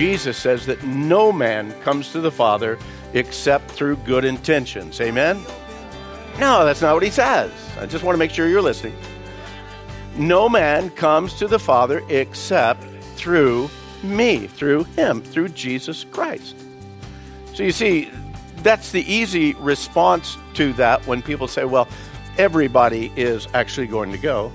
Jesus says that no man comes to the Father except through good intentions. Amen? No, that's not what he says. I just want to make sure you're listening. No man comes to the Father except through me, through him, through Jesus Christ. So you see, that's the easy response to that when people say, well, everybody is actually going to go.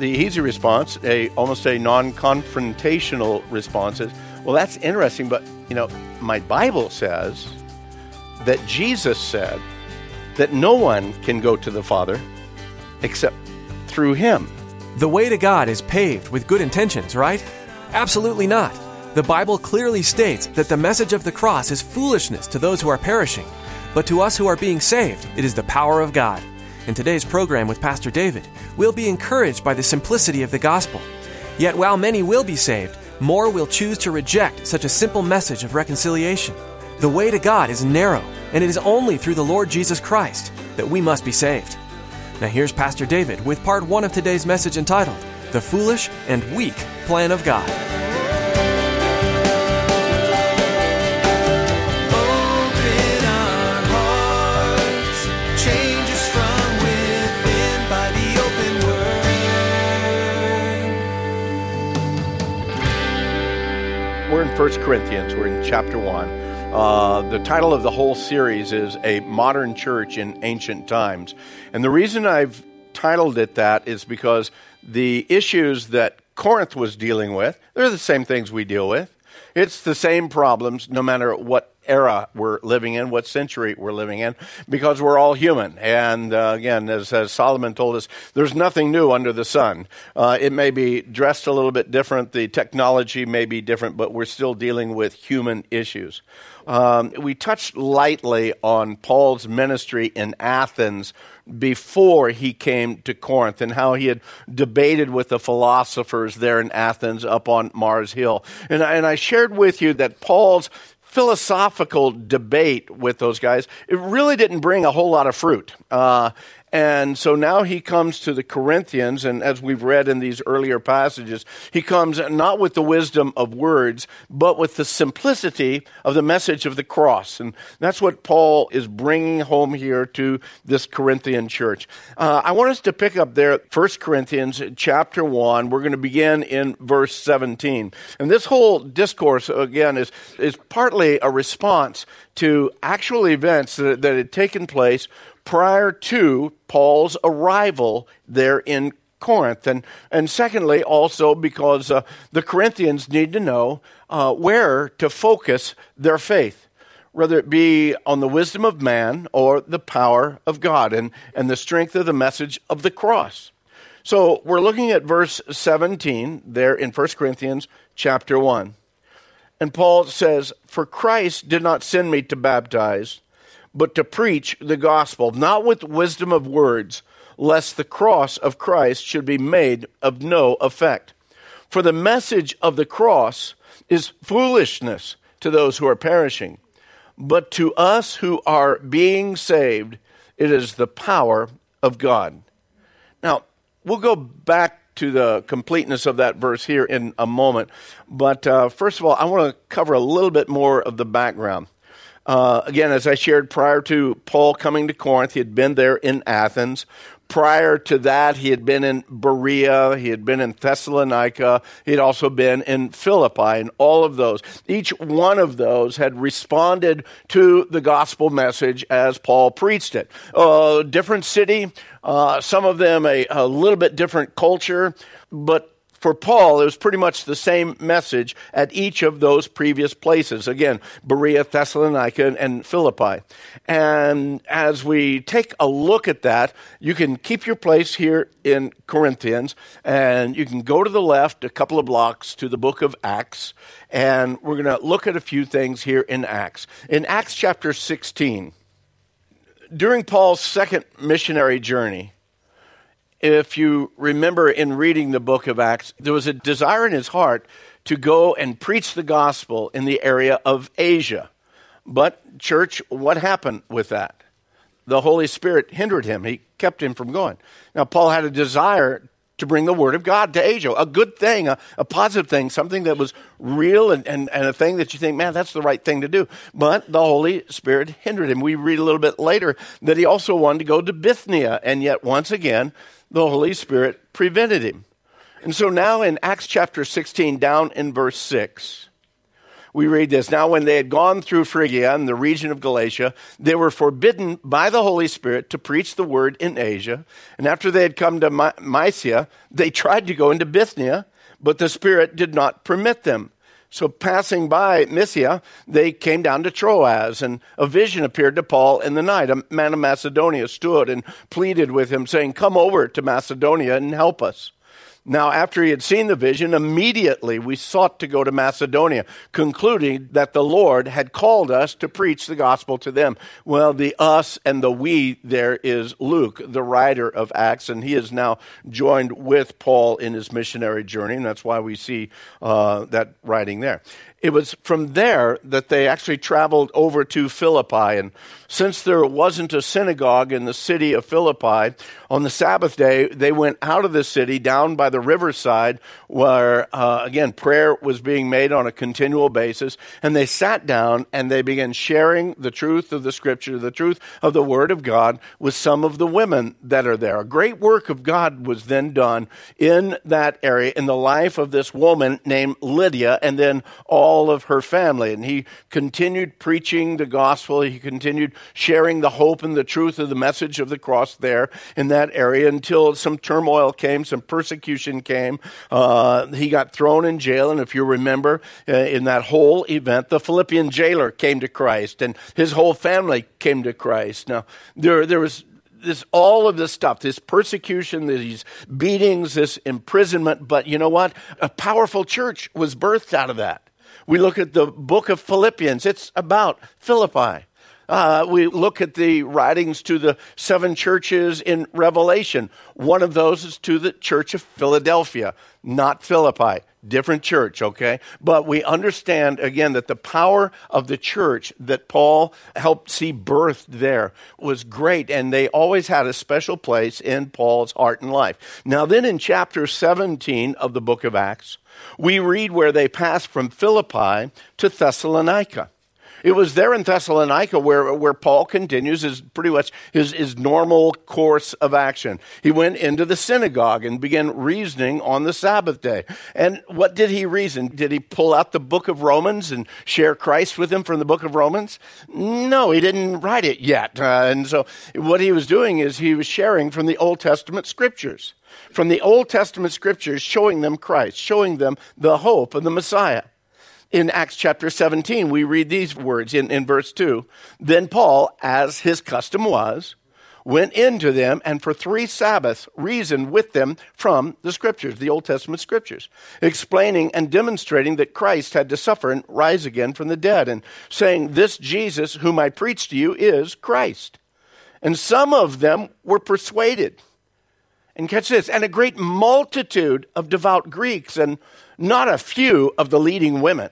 The easy response, a almost a non-confrontational response is, well, that's interesting, but you know, my Bible says that Jesus said that no one can go to the Father except through him. The way to God is paved with good intentions, right? Absolutely not. The Bible clearly states that the message of the cross is foolishness to those who are perishing, but to us who are being saved, it is the power of God. In today's program with Pastor David, we'll be encouraged by the simplicity of the gospel. Yet while many will be saved, more will choose to reject such a simple message of reconciliation. The way to God is narrow, and it is only through the Lord Jesus Christ that we must be saved. Now, here's Pastor David with part one of today's message entitled The Foolish and Weak Plan of God. We're in 1 Corinthians, we're in chapter 1. Uh, the title of the whole series is A Modern Church in Ancient Times. And the reason I've titled it that is because the issues that Corinth was dealing with, they're the same things we deal with. It's the same problems no matter what era we're living in, what century we're living in, because we're all human. And uh, again, as, as, Solomon told us, there's nothing new under the sun. Uh, it may be dressed a little bit different, the technology may be different, but we're still dealing with human issues. Um, we touched lightly on Paul's ministry in Athens before he came to Corinth and how he had debated with the philosophers there in Athens up on Mars Hill. And, and I shared with you that Paul's philosophical debate with those guys, it really didn't bring a whole lot of fruit. Uh, and so now he comes to the Corinthians, and as we've read in these earlier passages, he comes not with the wisdom of words, but with the simplicity of the message of the cross. And that's what Paul is bringing home here to this Corinthian church. Uh, I want us to pick up there, 1 Corinthians chapter 1. We're going to begin in verse 17. And this whole discourse, again, is, is partly a response to actual events that, that had taken place prior to Paul's arrival there in Corinth. And, and secondly, also because uh, the Corinthians need to know uh, where to focus their faith, whether it be on the wisdom of man or the power of God and, and the strength of the message of the cross. So we're looking at verse 17 there in 1 Corinthians chapter 1. And Paul says, For Christ did not send me to baptize but to preach the gospel, not with wisdom of words, lest the cross of Christ should be made of no effect. For the message of the cross is foolishness to those who are perishing, but to us who are being saved, it is the power of God. Now, we'll go back to the completeness of that verse here in a moment, but uh, first of all, I want to cover a little bit more of the background. Uh, again, as I shared prior to Paul coming to Corinth, he had been there in Athens. Prior to that, he had been in Berea, he had been in Thessalonica, he had also been in Philippi, and all of those. Each one of those had responded to the gospel message as Paul preached it. Uh, different city, uh, some of them a, a little bit different culture, but for Paul, it was pretty much the same message at each of those previous places. Again, Berea, Thessalonica, and Philippi. And as we take a look at that, you can keep your place here in Corinthians, and you can go to the left a couple of blocks to the book of Acts, and we're going to look at a few things here in Acts. In Acts chapter 16, during Paul's second missionary journey, if you remember in reading the book of Acts, there was a desire in his heart to go and preach the gospel in the area of Asia. But, church, what happened with that? The Holy Spirit hindered him, he kept him from going. Now, Paul had a desire to bring the word of God to Asia, a good thing, a, a positive thing, something that was real and, and, and a thing that you think, man, that's the right thing to do. But the Holy Spirit hindered him. We read a little bit later that he also wanted to go to Bithynia, and yet once again, the Holy Spirit prevented him. And so now in Acts chapter 16, down in verse 6, we read this. Now, when they had gone through Phrygia and the region of Galatia, they were forbidden by the Holy Spirit to preach the word in Asia. And after they had come to Mysia, they tried to go into Bithynia, but the Spirit did not permit them. So, passing by Mysia, they came down to Troas, and a vision appeared to Paul in the night. A man of Macedonia stood and pleaded with him, saying, Come over to Macedonia and help us. Now, after he had seen the vision, immediately we sought to go to Macedonia, concluding that the Lord had called us to preach the gospel to them. Well, the us and the we there is Luke, the writer of Acts, and he is now joined with Paul in his missionary journey, and that's why we see uh, that writing there it was from there that they actually traveled over to Philippi. And since there wasn't a synagogue in the city of Philippi, on the Sabbath day, they went out of the city down by the riverside where, uh, again, prayer was being made on a continual basis. And they sat down and they began sharing the truth of the scripture, the truth of the word of God with some of the women that are there. A great work of God was then done in that area in the life of this woman named Lydia and then all all of her family. And he continued preaching the gospel. He continued sharing the hope and the truth of the message of the cross there in that area until some turmoil came, some persecution came. Uh, he got thrown in jail. And if you remember, uh, in that whole event, the Philippian jailer came to Christ and his whole family came to Christ. Now, there, there was this all of this stuff, this persecution, these beatings, this imprisonment. But you know what? A powerful church was birthed out of that. We look at the book of Philippians, it's about Philippi. Uh, we look at the writings to the seven churches in Revelation. One of those is to the church of Philadelphia, not Philippi. Different church, okay? But we understand again that the power of the church that Paul helped see birthed there was great, and they always had a special place in Paul's heart and life. Now, then in chapter 17 of the book of Acts, we read where they passed from Philippi to Thessalonica. It was there in Thessalonica where, where Paul continues his pretty much his, his normal course of action. He went into the synagogue and began reasoning on the Sabbath day. And what did he reason? Did he pull out the book of Romans and share Christ with him from the book of Romans? No, he didn't write it yet. Uh, and so what he was doing is he was sharing from the Old Testament scriptures from the Old Testament scriptures showing them Christ, showing them the hope of the Messiah. In Acts chapter 17, we read these words in, in verse 2. Then Paul, as his custom was, went into them and for three Sabbaths reasoned with them from the scriptures, the Old Testament scriptures, explaining and demonstrating that Christ had to suffer and rise again from the dead, and saying, This Jesus whom I preach to you is Christ. And some of them were persuaded and catch this, and a great multitude of devout Greeks, and not a few of the leading women.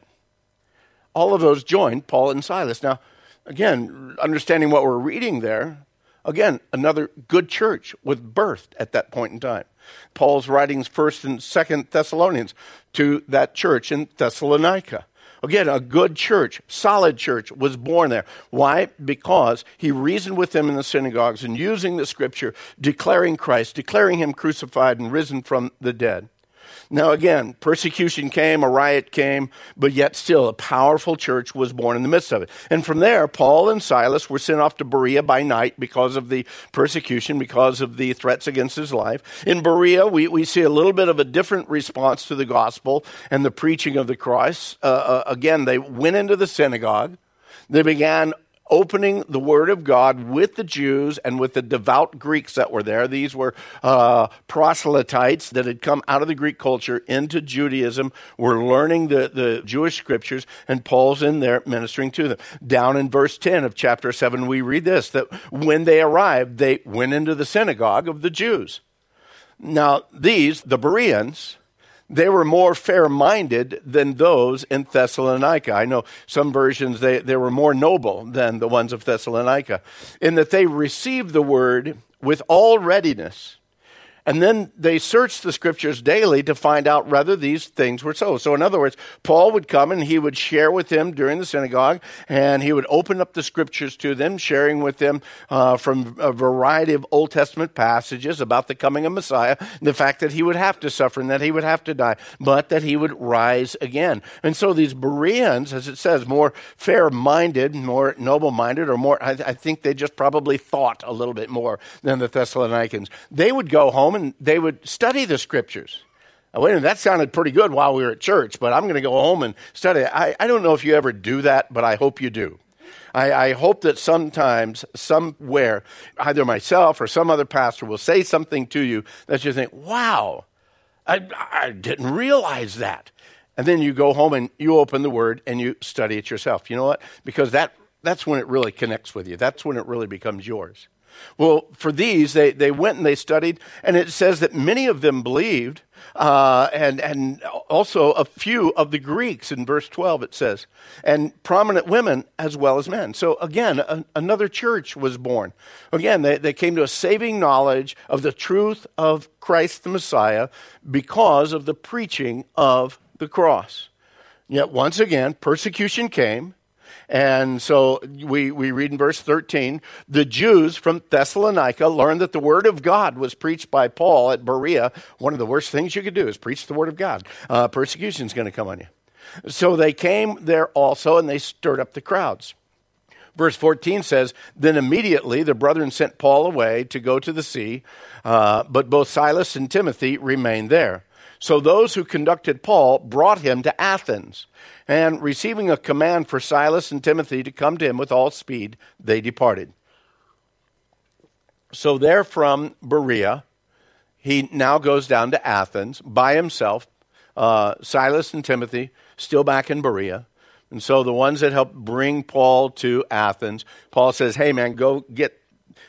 All of those joined Paul and Silas. Now, again, understanding what we're reading there, again, another good church was birthed at that point in time. Paul's writings, 1st and 2nd Thessalonians, to that church in Thessalonica. Again, a good church, solid church was born there. Why? Because he reasoned with them in the synagogues and using the scripture, declaring Christ, declaring him crucified and risen from the dead. Now, again, persecution came, a riot came, but yet still a powerful church was born in the midst of it. And from there, Paul and Silas were sent off to Berea by night because of the persecution, because of the threats against his life. In Berea, we, we see a little bit of a different response to the gospel and the preaching of the Christ. Uh, uh, again, they went into the synagogue. They began opening the Word of God with the Jews and with the devout Greeks that were there. These were uh, proselytes that had come out of the Greek culture into Judaism, were learning the, the Jewish scriptures, and Paul's in there ministering to them. Down in verse 10 of chapter 7, we read this that when they arrived, they went into the synagogue of the Jews. Now, these, the Bereans, they were more fair minded than those in Thessalonica. I know some versions, they, they were more noble than the ones of Thessalonica, in that they received the word with all readiness and then they searched the scriptures daily to find out whether these things were so. So, in other words, Paul would come and he would share with them during the synagogue, and he would open up the scriptures to them, sharing with them uh, from a variety of Old Testament passages about the coming of Messiah, the fact that he would have to suffer and that he would have to die, but that he would rise again. And so, these Bereans, as it says, more fair minded, more noble minded, or more, I, I think they just probably thought a little bit more than the Thessalonians, they would go home home and they would study the scriptures. A minute, that sounded pretty good while we were at church, but I'm going to go home and study. I, I don't know if you ever do that, but I hope you do. I, I, hope that sometimes, somewhere, either myself or some other pastor will say something to you that you think, wow, I, I didn't realize that. And then you go home and you open the word and you study it yourself. You know what? Because that, that's when it really connects with you. That's when it really becomes yours. Well, for these, they, they went and they studied, and it says that many of them believed, uh, and, and also a few of the Greeks in verse 12, it says, and prominent women as well as men. So again, a, another church was born. Again, they, they came to a saving knowledge of the truth of Christ the Messiah because of the preaching of the cross. Yet once again, persecution came and so we, we read in verse 13 the Jews from Thessalonica learned that the word of God was preached by Paul at Berea. One of the worst things you could do is preach the word of God. Uh, Persecution is going to come on you. So they came there also and they stirred up the crowds. Verse 14 says, Then immediately the brethren sent Paul away to go to the sea, uh, but both Silas and Timothy remained there. So those who conducted Paul brought him to Athens, and receiving a command for Silas and Timothy to come to him with all speed, they departed. So there from Berea, he now goes down to Athens by himself. Uh, Silas and Timothy still back in Berea. And so the ones that helped bring Paul to Athens, Paul says, Hey, man, go get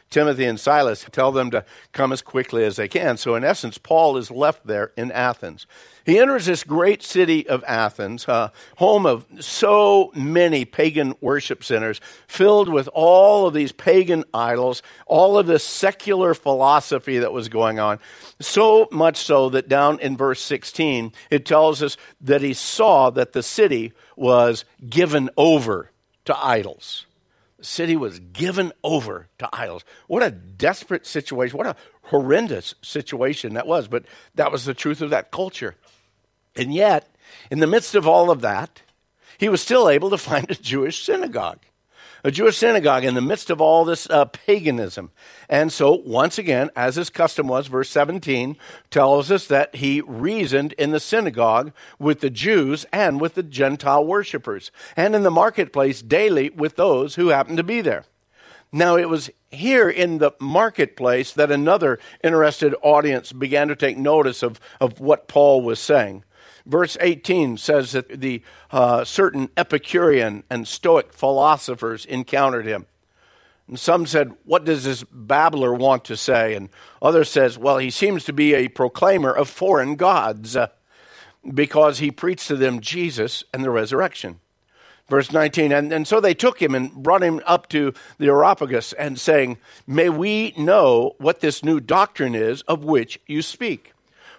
Timothy and Silas, tell them to come as quickly as they can. So, in essence, Paul is left there in Athens. He enters this great city of Athens, uh, home of so many pagan worship centers, filled with all of these pagan idols, all of this secular philosophy that was going on. So much so that down in verse 16, it tells us that he saw that the city was given over to idols city was given over to idols. What a desperate situation. What a horrendous situation that was. But that was the truth of that culture. And yet, in the midst of all of that, he was still able to find a Jewish synagogue a Jewish synagogue in the midst of all this uh, paganism. And so, once again, as his custom was, verse 17 tells us that he reasoned in the synagogue with the Jews and with the Gentile worshippers, and in the marketplace daily with those who happened to be there. Now, it was here in the marketplace that another interested audience began to take notice of, of what Paul was saying. Verse 18 says that the uh, certain Epicurean and Stoic philosophers encountered him. And some said, What does this babbler want to say? And others says, Well, he seems to be a proclaimer of foreign gods uh, because he preached to them Jesus and the resurrection. Verse 19, and, and so they took him and brought him up to the Areopagus and saying, May we know what this new doctrine is of which you speak.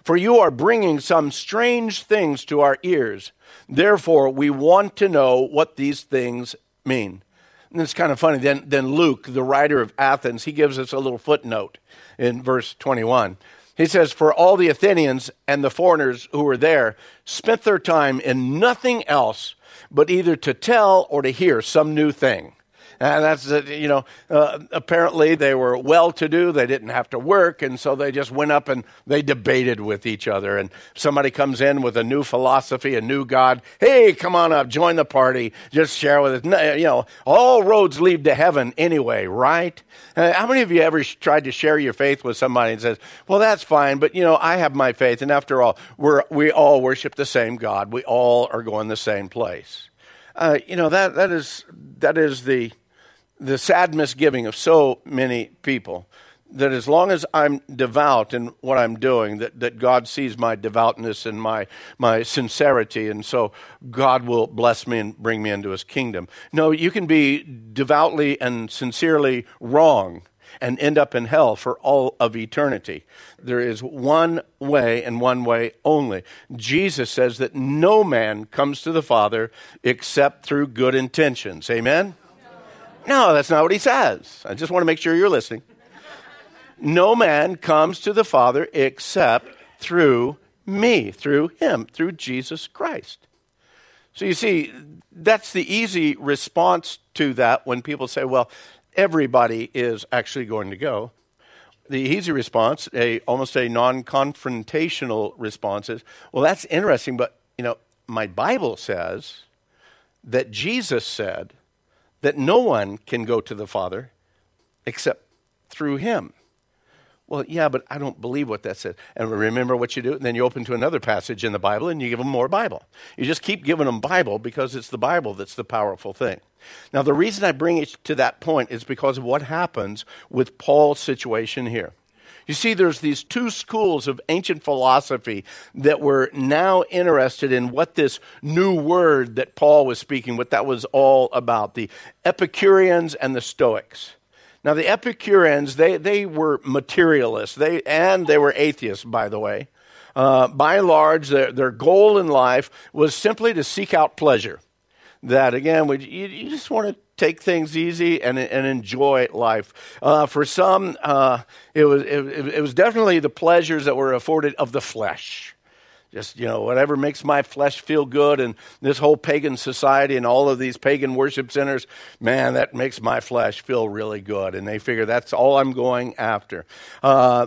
For you are bringing some strange things to our ears. Therefore, we want to know what these things mean. And it's kind of funny. Then, then Luke, the writer of Athens, he gives us a little footnote in verse 21. He says, For all the Athenians and the foreigners who were there spent their time in nothing else but either to tell or to hear some new thing. And that's, uh, you know, uh, apparently they were well to do. They didn't have to work. And so they just went up and they debated with each other. And somebody comes in with a new philosophy, a new God. Hey, come on up, join the party, just share with us. You know, all roads lead to heaven anyway, right? Uh, how many of you ever tried to share your faith with somebody and says, well, that's fine, but, you know, I have my faith. And after all, we're, we all worship the same God. We all are going the same place. Uh, you know, that, that, is, that is the the sad misgiving of so many people that as long as I'm devout in what I'm doing, that, that God sees my devoutness and my, my sincerity, and so God will bless me and bring me into his kingdom. No, you can be devoutly and sincerely wrong and end up in hell for all of eternity. There is one way and one way only. Jesus says that no man comes to the Father except through good intentions. Amen? No, that's not what he says. I just want to make sure you're listening. No man comes to the Father except through me, through him, through Jesus Christ. So you see, that's the easy response to that when people say, well, everybody is actually going to go. The easy response, a almost a non-confrontational response is, well, that's interesting, but you know, my Bible says that Jesus said that no one can go to the Father except through him. Well, yeah, but I don't believe what that says. And remember what you do? And then you open to another passage in the Bible and you give them more Bible. You just keep giving them Bible because it's the Bible that's the powerful thing. Now, the reason I bring it to that point is because of what happens with Paul's situation here. You see, there's these two schools of ancient philosophy that were now interested in what this new word that Paul was speaking, what that was all about the Epicureans and the Stoics. Now, the Epicureans, they, they were materialists, they, and they were atheists, by the way. Uh, by and large, their, their goal in life was simply to seek out pleasure. That, again, you, you just want to take things easy and, and enjoy life. Uh, for some, uh, it, was, it, it was definitely the pleasures that were afforded of the flesh just you know whatever makes my flesh feel good and this whole pagan society and all of these pagan worship centers man that makes my flesh feel really good. And they figure that's all i'm going after. Uh,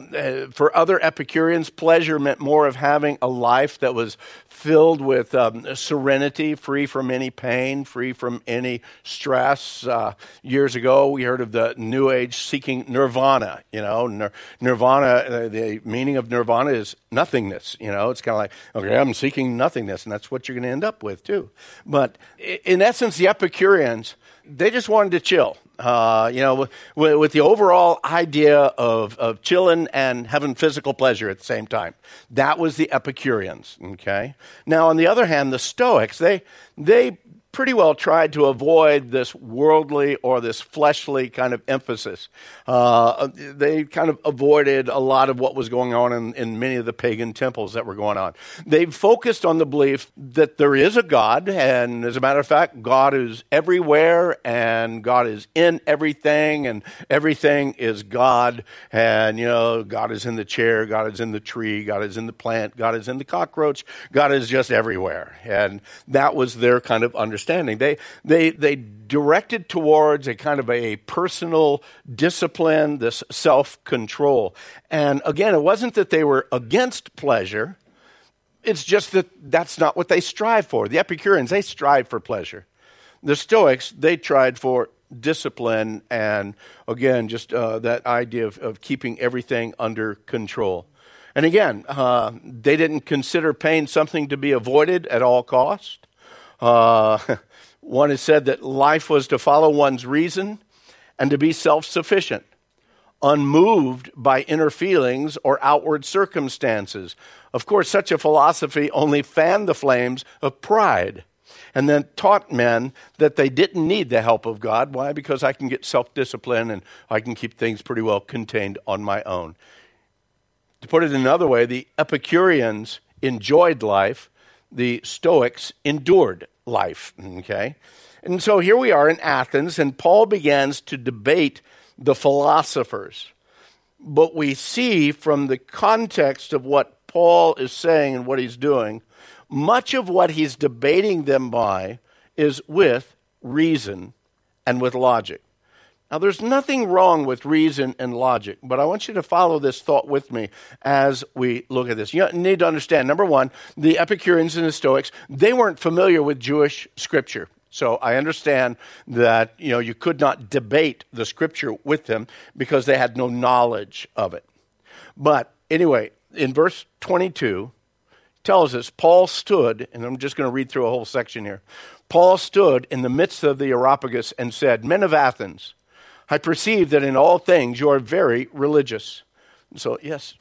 for other epicureans pleasure meant more of having a life that was filled with um, serenity free from any pain free from any stress. Uh, years ago we heard of the new age seeking nirvana you know Nir- nirvana uh, the meaning of nirvana is nothingness you know it's kind of like okay, I'm seeking nothingness, and that's what you're going to end up with, too. But in essence, the Epicureans, they just wanted to chill. Uh, you know, with, with, the overall idea of, of chilling and having physical pleasure at the same time. That was the Epicureans, okay? Now, on the other hand, the Stoics, they, they pretty well tried to avoid this worldly or this fleshly kind of emphasis. Uh, they kind of avoided a lot of what was going on in, in, many of the pagan temples that were going on. They focused on the belief that there is a God, and as a matter of fact, God is everywhere, and God is in everything, and everything is God. And, you know, God is in the chair, God is in the tree, God is in the plant, God is in the cockroach, God is just everywhere. And that was their kind of understanding understanding. They, they, they directed towards a kind of a personal discipline, this self control. And again, it wasn't that they were against pleasure, it's just that that's not what they strive for. The Epicureans, they strive for pleasure. The Stoics, they tried for discipline and, again, just uh, that idea of, of keeping everything under control. And again, uh, they didn't consider pain something to be avoided at all cost. Uh, one has said that life was to follow one's reason and to be self sufficient, unmoved by inner feelings or outward circumstances. Of course, such a philosophy only fanned the flames of pride and then taught men that they didn't need the help of God. Why? Because I can get self discipline and I can keep things pretty well contained on my own. To put it another way, the Epicureans enjoyed life, the Stoics endured life. Okay? And so here we are in Athens, and Paul begins to debate the philosophers. but we see from the context of what Paul is saying and what he's doing, much of what he's debating them by is with reason and with logic. Now, there's nothing wrong with reason and logic, but I want you to follow this thought with me as we look at this. You need to understand number one, the Epicureans and the Stoics, they weren't familiar with Jewish scripture. So I understand that you know you could not debate the scripture with them because they had no knowledge of it. But anyway, in verse 22 tells us Paul stood, and I'm just going to read through a whole section here. Paul stood in the midst of the Areopagus and said, Men of Athens, I perceive that in all things you are very religious. So, yes,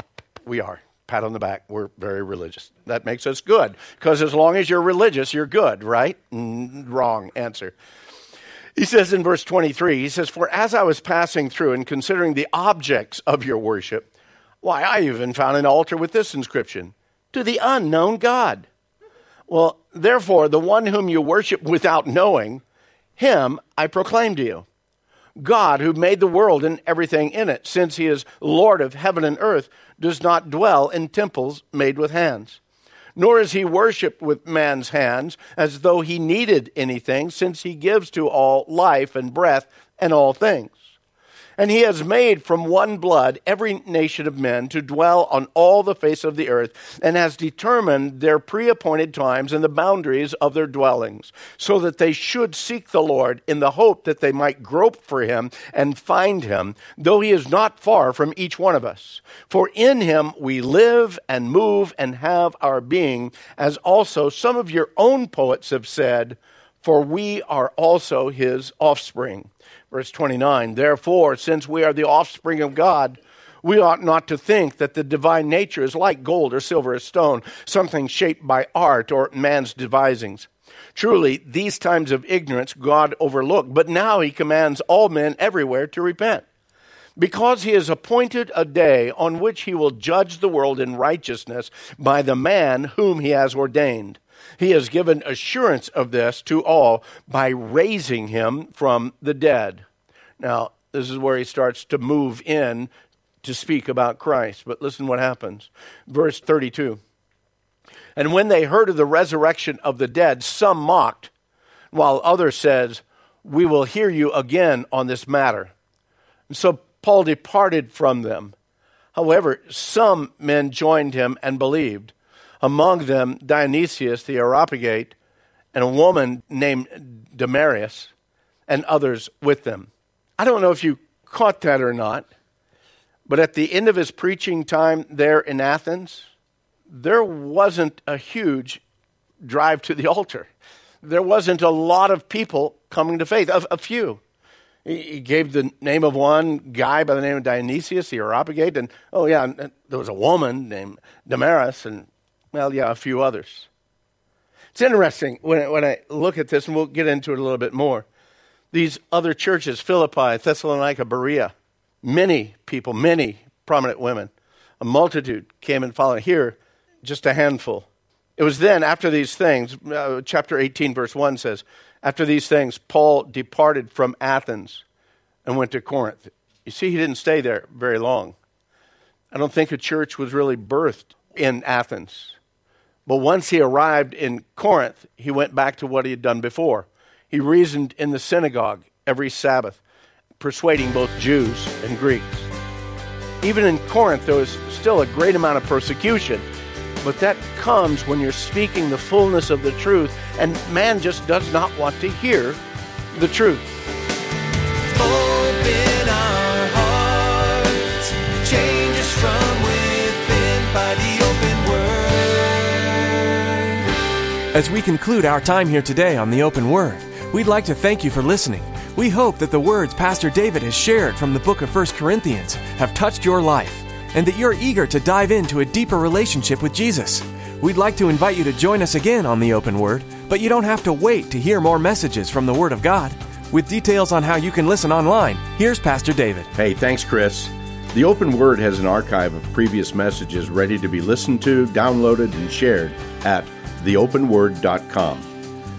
we are. Pat on the back. We're very religious. That makes us good. Because as long as you're religious, you're good, right? Wrong answer. He says in verse 23, he says, For as I was passing through and considering the objects of your worship, why, I even found an altar with this inscription To the unknown God. Well, therefore, the one whom you worship without knowing, him I proclaim to you. God, who made the world and everything in it, since he is Lord of heaven and earth, does not dwell in temples made with hands. Nor is he worshiped with man's hands as though he needed anything, since he gives to all life and breath and all things. And he has made from one blood every nation of men to dwell on all the face of the earth, and has determined their pre appointed times and the boundaries of their dwellings, so that they should seek the Lord in the hope that they might grope for him and find him, though he is not far from each one of us. For in him we live and move and have our being, as also some of your own poets have said, for we are also his offspring. Verse 29 Therefore, since we are the offspring of God, we ought not to think that the divine nature is like gold or silver or stone, something shaped by art or man's devisings. Truly, these times of ignorance God overlooked, but now he commands all men everywhere to repent. Because he has appointed a day on which he will judge the world in righteousness by the man whom he has ordained. He has given assurance of this to all by raising him from the dead. Now, this is where he starts to move in to speak about Christ. But listen what happens. Verse 32. And when they heard of the resurrection of the dead, some mocked, while others said, "We will hear you again on this matter." And so Paul departed from them. However, some men joined him and believed among them Dionysius the Areopagite, and a woman named Damaris, and others with them. I don't know if you caught that or not, but at the end of his preaching time there in Athens, there wasn't a huge drive to the altar. There wasn't a lot of people coming to faith, a, a few. He gave the name of one guy by the name of Dionysius the Areopagite, and oh yeah, there was a woman named Damaris, and well, yeah, a few others. It's interesting when, when I look at this, and we'll get into it a little bit more. These other churches, Philippi, Thessalonica, Berea, many people, many prominent women, a multitude came and followed. Here, just a handful. It was then, after these things, uh, chapter 18, verse 1 says, After these things, Paul departed from Athens and went to Corinth. You see, he didn't stay there very long. I don't think a church was really birthed in Athens. But once he arrived in Corinth, he went back to what he had done before. He reasoned in the synagogue every Sabbath, persuading both Jews and Greeks. Even in Corinth, there was still a great amount of persecution, but that comes when you're speaking the fullness of the truth, and man just does not want to hear the truth. As we conclude our time here today on the Open Word, we'd like to thank you for listening. We hope that the words Pastor David has shared from the book of 1 Corinthians have touched your life and that you're eager to dive into a deeper relationship with Jesus. We'd like to invite you to join us again on the Open Word, but you don't have to wait to hear more messages from the Word of God. With details on how you can listen online, here's Pastor David. Hey, thanks, Chris. The Open Word has an archive of previous messages ready to be listened to, downloaded, and shared at theopenword.com.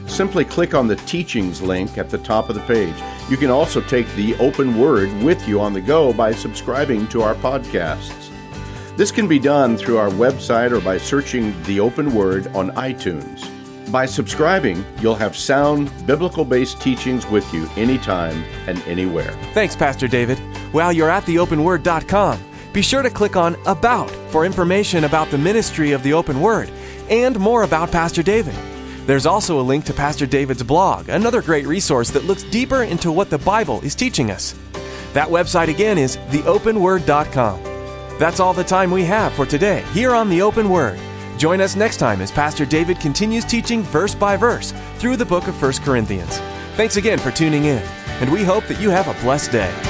simply click on the teachings link at the top of the page. You can also take the open word with you on the go by subscribing to our podcasts. This can be done through our website or by searching the open word on iTunes. By subscribing, you'll have sound, biblical based teachings with you anytime and anywhere. Thanks, Pastor David. While you're at theopenword.com, be sure to click on About for information about the ministry of the Open Word and more about Pastor David. There's also a link to Pastor David's blog, another great resource that looks deeper into what the Bible is teaching us. That website again is theopenword.com. That's all the time we have for today here on The Open Word. Join us next time as Pastor David continues teaching verse by verse through the book of 1 Corinthians. Thanks again for tuning in, and we hope that you have a blessed day.